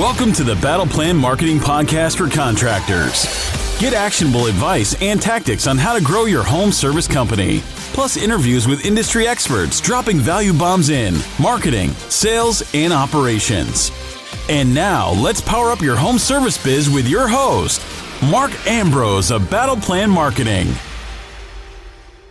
Welcome to the Battle Plan Marketing Podcast for contractors. Get actionable advice and tactics on how to grow your home service company, plus interviews with industry experts dropping value bombs in marketing, sales, and operations. And now, let's power up your home service biz with your host, Mark Ambrose of Battle Plan Marketing.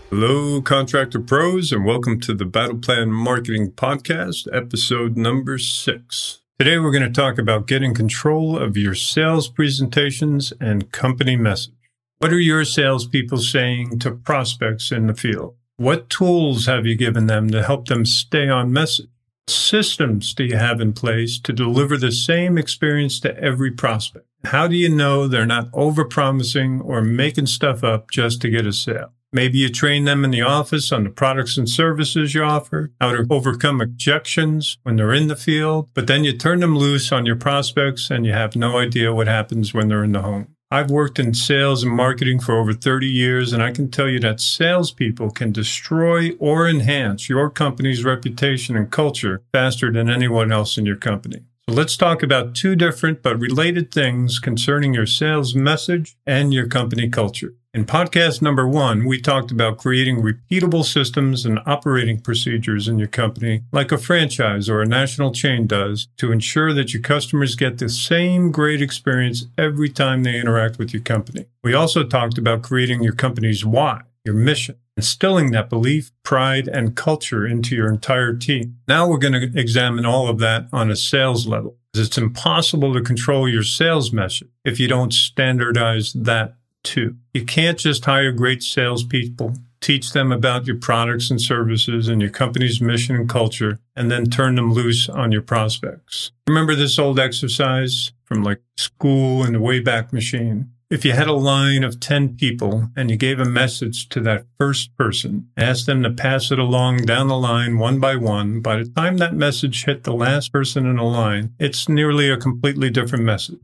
Hello, contractor pros, and welcome to the Battle Plan Marketing Podcast, episode number six. Today, we're going to talk about getting control of your sales presentations and company message. What are your salespeople saying to prospects in the field? What tools have you given them to help them stay on message? Systems do you have in place to deliver the same experience to every prospect? How do you know they're not overpromising or making stuff up just to get a sale? Maybe you train them in the office on the products and services you offer, how to overcome objections when they're in the field, but then you turn them loose on your prospects and you have no idea what happens when they're in the home. I've worked in sales and marketing for over 30 years, and I can tell you that salespeople can destroy or enhance your company's reputation and culture faster than anyone else in your company. So let's talk about two different but related things concerning your sales message and your company culture. In podcast number one, we talked about creating repeatable systems and operating procedures in your company, like a franchise or a national chain does, to ensure that your customers get the same great experience every time they interact with your company. We also talked about creating your company's why, your mission, instilling that belief, pride, and culture into your entire team. Now we're going to examine all of that on a sales level. It's impossible to control your sales message if you don't standardize that too. You can't just hire great salespeople, teach them about your products and services and your company's mission and culture, and then turn them loose on your prospects. Remember this old exercise from like school and the Wayback Machine? If you had a line of 10 people and you gave a message to that first person, asked them to pass it along down the line one by one, by the time that message hit the last person in the line, it's nearly a completely different message.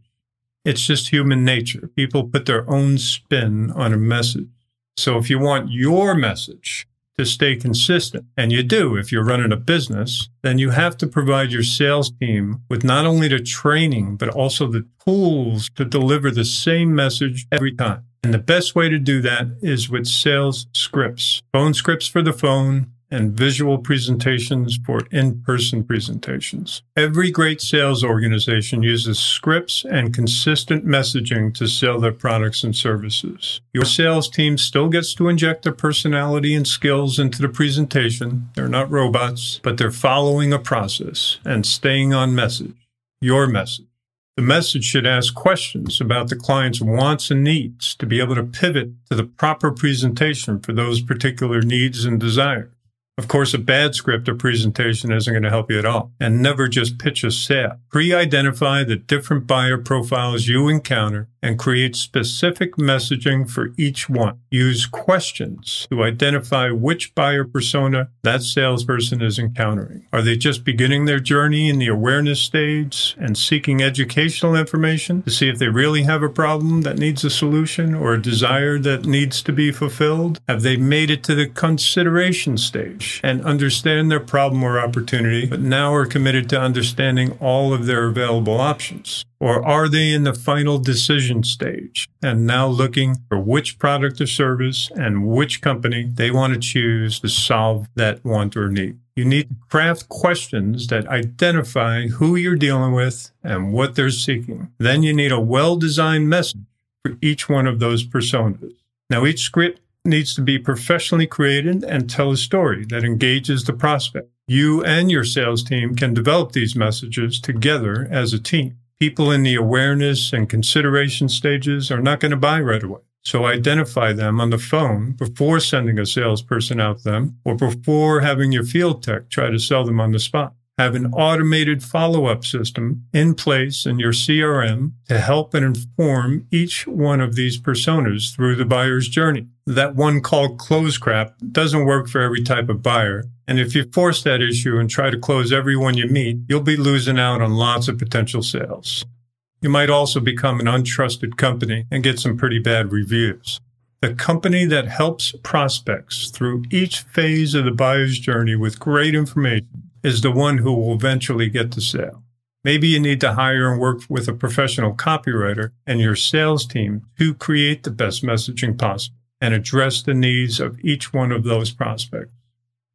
It's just human nature. People put their own spin on a message. So if you want your message to stay consistent, and you do if you're running a business, then you have to provide your sales team with not only the training, but also the tools to deliver the same message every time. And the best way to do that is with sales scripts, phone scripts for the phone, and visual presentations for in-person presentations. Every great sales organization uses scripts and consistent messaging to sell their products and services. Your sales team still gets to inject their personality and skills into the presentation. They're not robots, but they're following a process and staying on message. Your message. The message should ask questions about the client's wants and needs to be able to pivot to the proper presentation for those particular needs and desires. Of course, a bad script or presentation isn't going to help you at all. And never just pitch a sale. Pre-identify the different buyer profiles you encounter and create specific messaging for each one. Use questions to identify which buyer persona that salesperson is encountering. Are they just beginning their journey in the awareness stage and seeking educational information to see if they really have a problem that needs a solution or a desire that needs to be fulfilled? Have they made it to the consideration stage and understand their problem or opportunity, but now are committed to understanding all of their available options? Or are they in the final decision stage and now looking for which product or service and which company they want to choose to solve that want or need? You need to craft questions that identify who you're dealing with and what they're seeking. Then you need a well designed message for each one of those personas. Now, each script needs to be professionally created and tell a story that engages the prospect. You and your sales team can develop these messages together as a team people in the awareness and consideration stages are not going to buy right away. So identify them on the phone before sending a salesperson out them or before having your field tech try to sell them on the spot. Have an automated follow up system in place in your CRM to help and inform each one of these personas through the buyer's journey. That one call close crap doesn't work for every type of buyer. And if you force that issue and try to close everyone you meet, you'll be losing out on lots of potential sales. You might also become an untrusted company and get some pretty bad reviews. The company that helps prospects through each phase of the buyer's journey with great information is the one who will eventually get the sale. Maybe you need to hire and work with a professional copywriter and your sales team to create the best messaging possible and address the needs of each one of those prospects.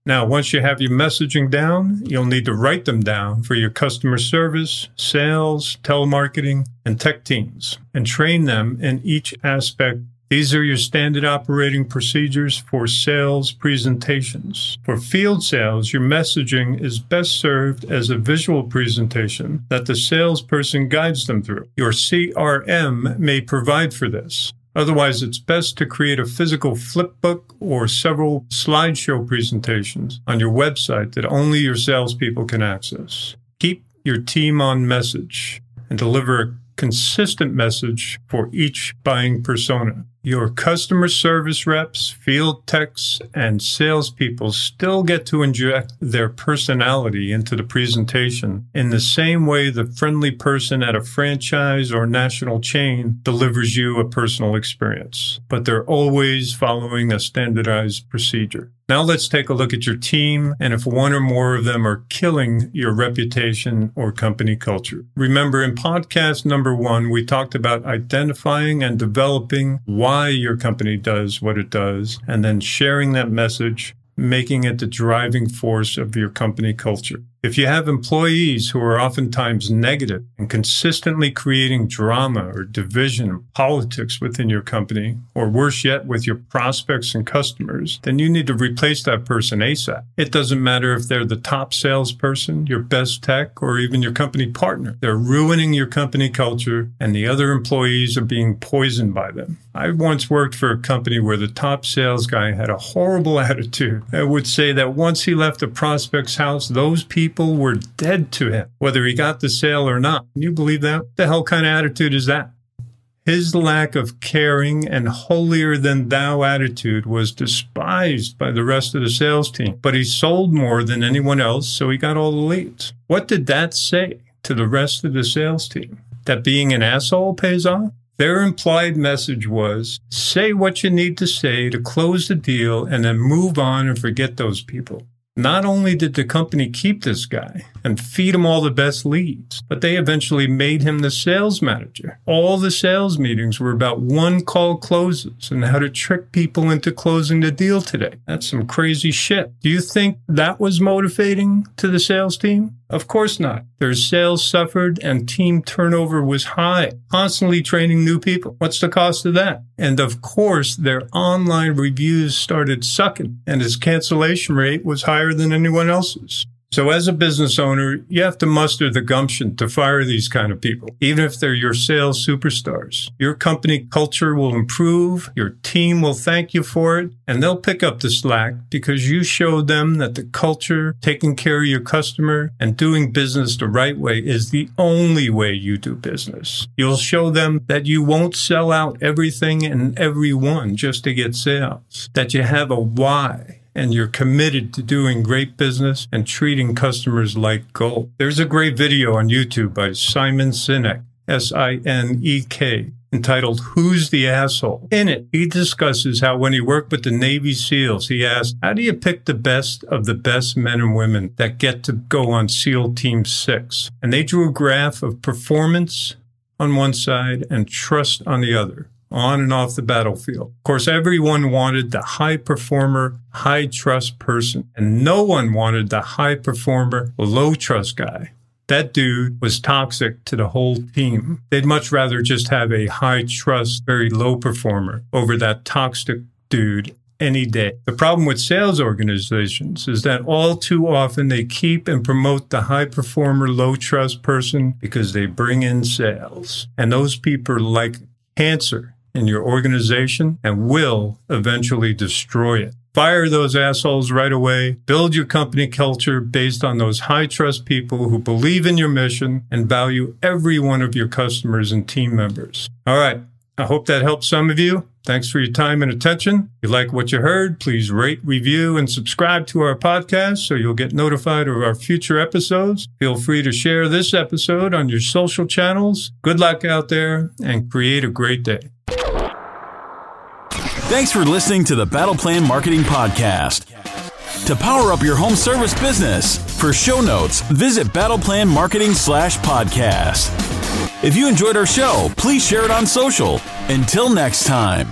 Now, once you have your messaging down, you'll need to write them down for your customer service, sales, telemarketing, and tech teams and train them in each aspect. These are your standard operating procedures for sales presentations. For field sales, your messaging is best served as a visual presentation that the salesperson guides them through. Your CRM may provide for this. Otherwise, it's best to create a physical flipbook or several slideshow presentations on your website that only your salespeople can access. Keep your team on message and deliver a consistent message for each buying persona. Your customer service reps, field techs, and salespeople still get to inject their personality into the presentation in the same way the friendly person at a franchise or national chain delivers you a personal experience. But they're always following a standardized procedure. Now let's take a look at your team and if one or more of them are killing your reputation or company culture. Remember in podcast number one, we talked about identifying and developing why your company does what it does and then sharing that message making it the driving force of your company culture. If you have employees who are oftentimes negative and consistently creating drama or division, and politics within your company, or worse yet, with your prospects and customers, then you need to replace that person ASAP. It doesn't matter if they're the top salesperson, your best tech, or even your company partner. They're ruining your company culture and the other employees are being poisoned by them. I once worked for a company where the top sales guy had a horrible attitude. I would say that once he left the prospect's house, those people people were dead to him, whether he got the sale or not. Can you believe that? What the hell kind of attitude is that? His lack of caring and holier than thou attitude was despised by the rest of the sales team, but he sold more than anyone else, so he got all the leads. What did that say to the rest of the sales team? That being an asshole pays off? Their implied message was say what you need to say to close the deal and then move on and forget those people. Not only did the company keep this guy and feed him all the best leads, but they eventually made him the sales manager. All the sales meetings were about one call closes and how to trick people into closing the deal today. That's some crazy shit. Do you think that was motivating to the sales team? Of course not. Their sales suffered and team turnover was high, constantly training new people. What's the cost of that? And of course, their online reviews started sucking and his cancellation rate was higher than anyone else's. So as a business owner, you have to muster the gumption to fire these kind of people, even if they're your sales superstars. Your company culture will improve. Your team will thank you for it and they'll pick up the slack because you showed them that the culture, taking care of your customer and doing business the right way is the only way you do business. You'll show them that you won't sell out everything and everyone just to get sales, that you have a why and you're committed to doing great business and treating customers like gold. There's a great video on YouTube by Simon Sinek, S-I-N-E-K, entitled Who's the Asshole? In it, he discusses how when he worked with the Navy SEALs, he asked, how do you pick the best of the best men and women that get to go on SEAL Team 6? And they drew a graph of performance on one side and trust on the other on and off the battlefield. Of course, everyone wanted the high performer, high trust person, and no one wanted the high performer, low trust guy. That dude was toxic to the whole team. They'd much rather just have a high trust, very low performer over that toxic dude any day. The problem with sales organizations is that all too often they keep and promote the high performer, low trust person because they bring in sales. And those people are like cancer in your organization and will eventually destroy it. Fire those assholes right away. Build your company culture based on those high trust people who believe in your mission and value every one of your customers and team members. All right. I hope that helps some of you. Thanks for your time and attention. If you like what you heard, please rate, review, and subscribe to our podcast so you'll get notified of our future episodes. Feel free to share this episode on your social channels. Good luck out there and create a great day. Thanks for listening to the Battle Plan Marketing Podcast. to power up your home service business. For show notes, visit BattlePlan Marketing slash podcast. If you enjoyed our show, please share it on social. Until next time.